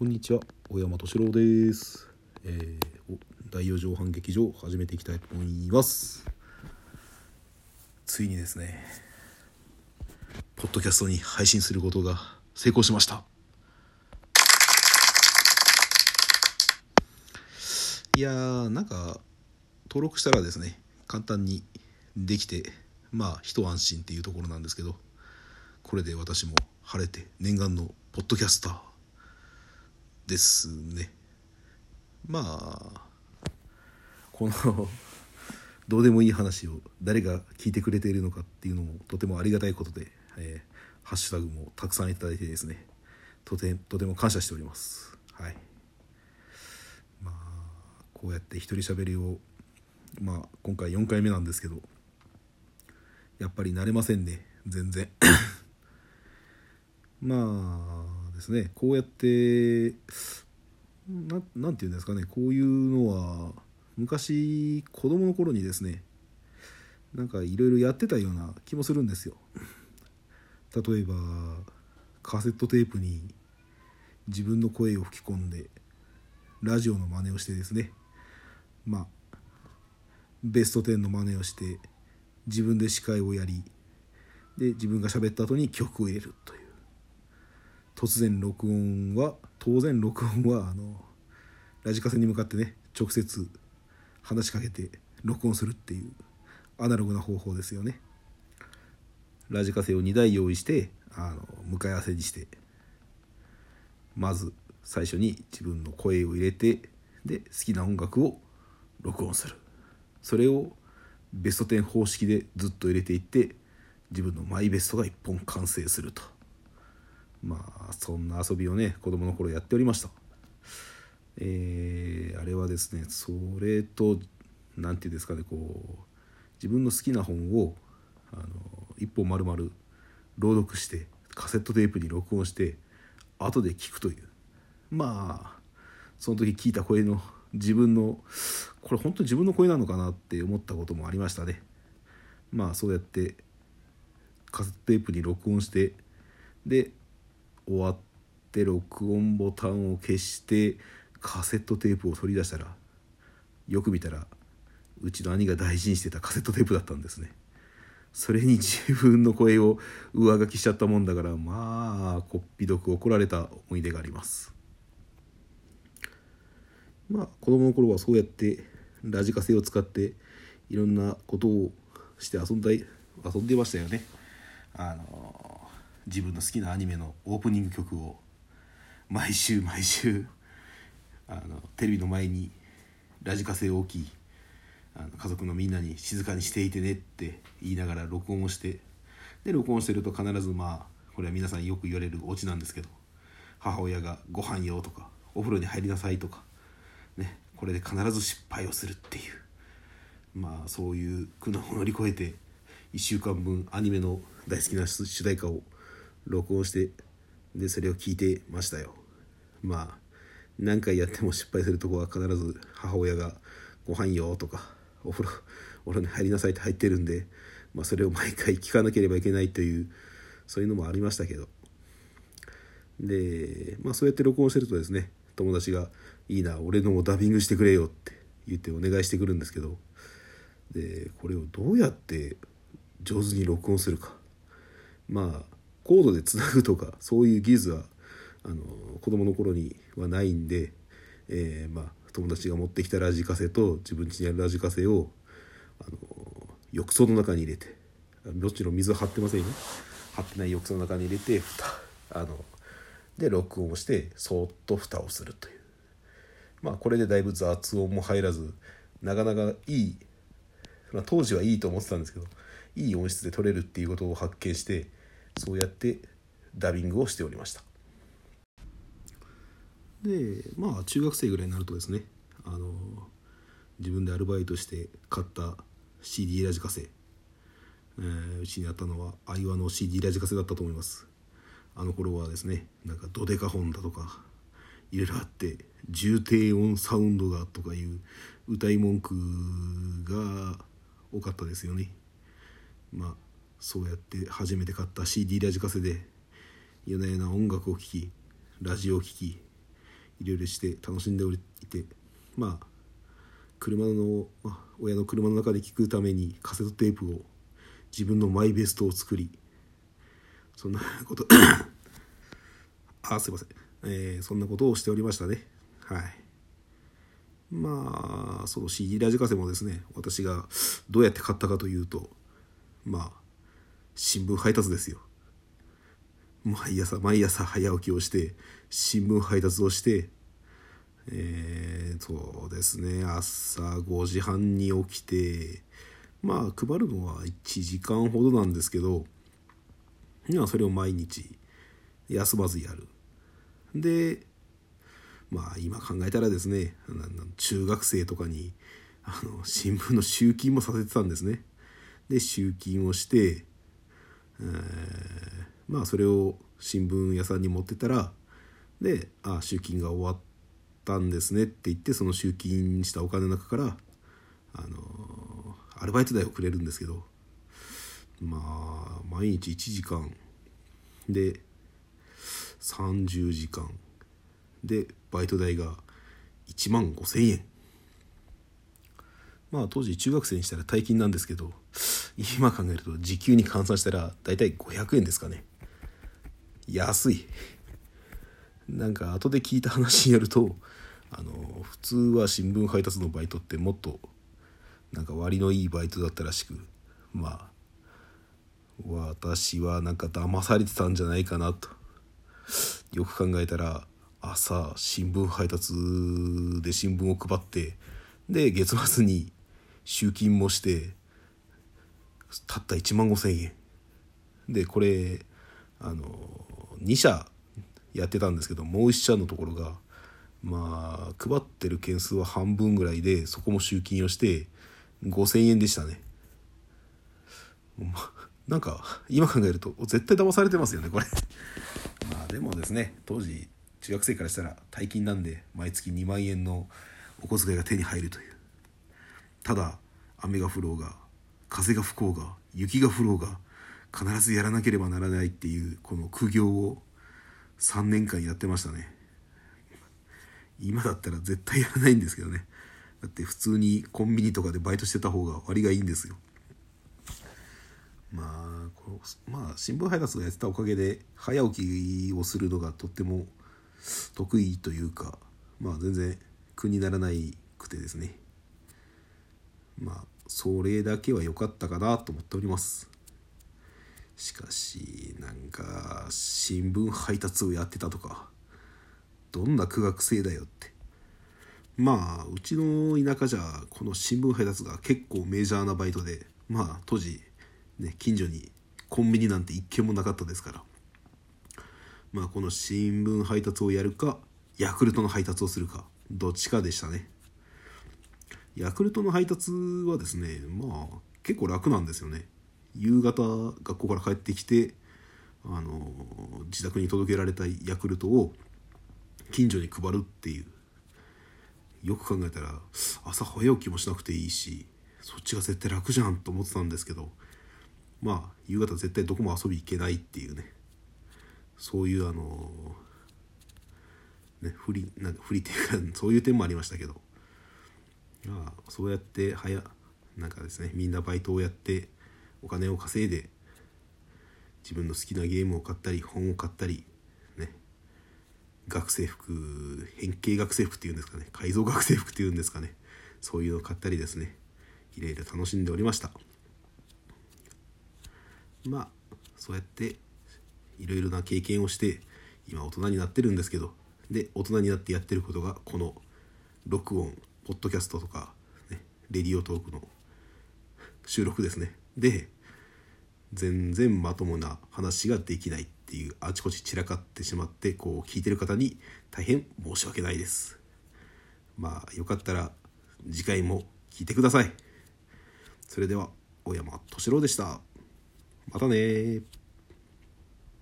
こんにちは、小山敏郎です。えー、お大四畳半劇場始めていきたいと思います。ついにですね、ポッドキャストに配信することが成功しました。いやー、なんか登録したらですね、簡単にできて、まあ一安心っていうところなんですけど、これで私も晴れて念願のポッドキャスターですね。まあこのどうでもいい話を誰が聞いてくれているのかっていうのもとてもありがたいことで、えーハッシュタグもたくさんいただいてですねとてとても感謝しております。はい。まあこうやって一人喋りをまあ今回4回目なんですけどやっぱり慣れませんね全然。まあですね。こうやってななんていうんですかね。こういうのは昔子供の頃にですねなんかいろいろやってたような気もするんですよ。例えばカセットテープに自分の声を吹き込んでラジオの真似をしてですね。まあベスト10の真似をして自分で司会をやりで自分が喋った後に曲を入れるという。突然録音は当然録音はあのラジカセに向かってね直接話しかけて録音するっていうアナログな方法ですよね。ラジカセを2台用意してあの向かい合わせにしてまず最初に自分の声を入れてで好きな音楽を録音する。それをベスト10方式でずっと入れていって自分のマイベストが1本完成すると。まあそんな遊びをね子供の頃やっておりました。えーあれはですねそれと何て言うんですかねこう自分の好きな本をあの一本丸々朗読してカセットテープに録音して後で聞くという。まあその時聞いた声の自分のこれ本当に自分の声なのかなって思ったこともありましたね。まあそうやってカセットテープに録音してで終わって録音ボタンを消してカセットテープを取り出したらよく見たらうちの兄が大事にしてたカセットテープだったんですね。それに自分の声を上書きしちゃったもんだからまあこっぴどく怒られた思い出があります。まあ子供の頃はそうやってラジカセを使っていろんなことをして遊んだ遊んでましたよね。あの自分の好きなアニメのオープニング曲を毎週毎週あのテレビの前にラジカセを置きあの家族のみんなに静かにしていてねって言いながら録音をしてで録音してると必ずまあこれは皆さんよく言われるオチなんですけど母親が「ご飯よ」とか「お風呂に入りなさい」とかねこれで必ず失敗をするっていうまあそういう苦難を乗り越えて1週間分アニメの大好きな主題歌を録音してでそれを聞いてましたよ。まあ何回やっても失敗するとこは必ず母親が「ご飯よ」とか「お風呂お風呂に入りなさい」って入ってるんで、まあ、それを毎回聞かなければいけないというそういうのもありましたけど。でまあそうやって録音してるとですね友達が「いいな俺のもダビングしてくれよ」って言ってお願いしてくるんですけどでこれをどうやって上手に録音するか。まあコードでつなぐとかそういう技術はあの子供の頃にはないんで、えーまあ、友達が持ってきたラジカセと自分家にあるラジカセをあの浴槽の中に入れてもちろん水は張ってませんよ張ってない浴槽の中に入れて蓋あので録音をしてそっと蓋をするという。まあこれでだいぶ雑音も入らずなかなかいい、まあ、当時はいいと思ってたんですけどいい音質で撮れるっていうことを発見してそうやってダビングをしておりました。でまあ中学生ぐらいになるとですねあの自分でアルバイトして買った CD ラジカセ、えーうちにあったのはアイワの CD ラジカセだったと思います。あの頃はですねなんかドデカ本だとかいろいろあって重低音サウンドがとかいう歌い文句が多かったですよね。まあそうやって初めて買った CD ラジカセで夜な夜な音楽を聴きラジオを聴きいろいろして楽しんでおいてまあ車の、まあ、親の車の中で聴くためにカセットテープを自分のマイベストを作りそんなこと あすいません、えー、そんなことをしておりましたね。はい。まあその CD ラジカセもですね私がどうやって買ったかというとまあ新聞配達ですよ。毎朝毎朝早起きをして新聞配達をしてえー、そうですね。朝5時半に起きてまあ配るのは1時間ほどなんですけど今それを毎日休まずやる。でまあ今考えたらですね中学生とかにあの新聞の集金もさせてたんですね。で集金をして、え、まあそれを新聞屋さんに持ってたらで「あ集金が終わったんですね」って言ってその集金したお金の中からあのアルバイト代をくれるんですけどまあ毎日1時間。で30時間。でバイト代が1万5,000円。まあ当時中学生にしたら大金なんですけど今考えると時給に換算したら大体500円ですかね。安い。なんか後で聞いた話によるとあの普通は新聞配達のバイトってもっとなんか割のいいバイトだったらしくまあ私はなんか騙されてたんじゃないかなと。よく考えたら朝新聞配達で新聞を配ってで月末に集金もしてたった1万5千円。でこれあの2社やってたんですけどもう1社のところがまあ配ってる件数は半分ぐらいでそこも集金をして5,000円でしたね。なんか今考えると絶対騙されてますよねこれ。まあでもですね当時中学生からしたら大金なんで毎月2万円のお小遣いが手に入るという。ただ雨が降ろうが風が吹こうが雪が降ろうが必ずやらなければならないっていうこの苦行を3年間やってましたね。今だったら絶対やらないんですけどね。だって普通にコンビニとかでバイトしてた方が割がいいんですよ。まあこうまあ新聞配達をやってたおかげで早起きをするのがとっても得意というかまあ全然苦にならないくてですね。まあそれだけは良かったかなと思っております。しかしなんか新聞配達をやってたとかどんな苦学生だよって。まあうちの田舎じゃこの新聞配達が結構メジャーなバイトでまあ当時ね近所にコンビニなんて一軒もなかったですから。まあこの新聞配達をやるかヤクルトの配達をするかどっちかでしたね。ヤクルトの配達はですねまあ結構楽なんですよね。夕方学校から帰ってきてあの自宅に届けられたヤクルトを近所に配るっていう。よく考えたら朝早起きもしなくていいしそっちが絶対楽じゃんと思ってたんですけどまあ夕方絶対どこも遊び行けないっていうね。そういうあのね不利なんか不利っていうかそういう点もありましたけど。まあそうやって早なんかですねみんなバイトをやってお金を稼いで自分の好きなゲームを買ったり本を買ったりね。学生服変形学生服っていうんですかね。改造学生服っていうんですかね。そういうのを買ったりですね。いろいろ楽しんでおりました。まあそうやっていろいろな経験をして今大人になってるんですけどで大人になってやってることがこの録音。ポッドキャストとか、ね、レディオトークの収録ですね。で全然まともな話ができないっていうあちこち散らかってしまってこう聞いてる方に大変申し訳ないです。まあよかったら次回も聞いてください。それでは小山敏郎でした。またね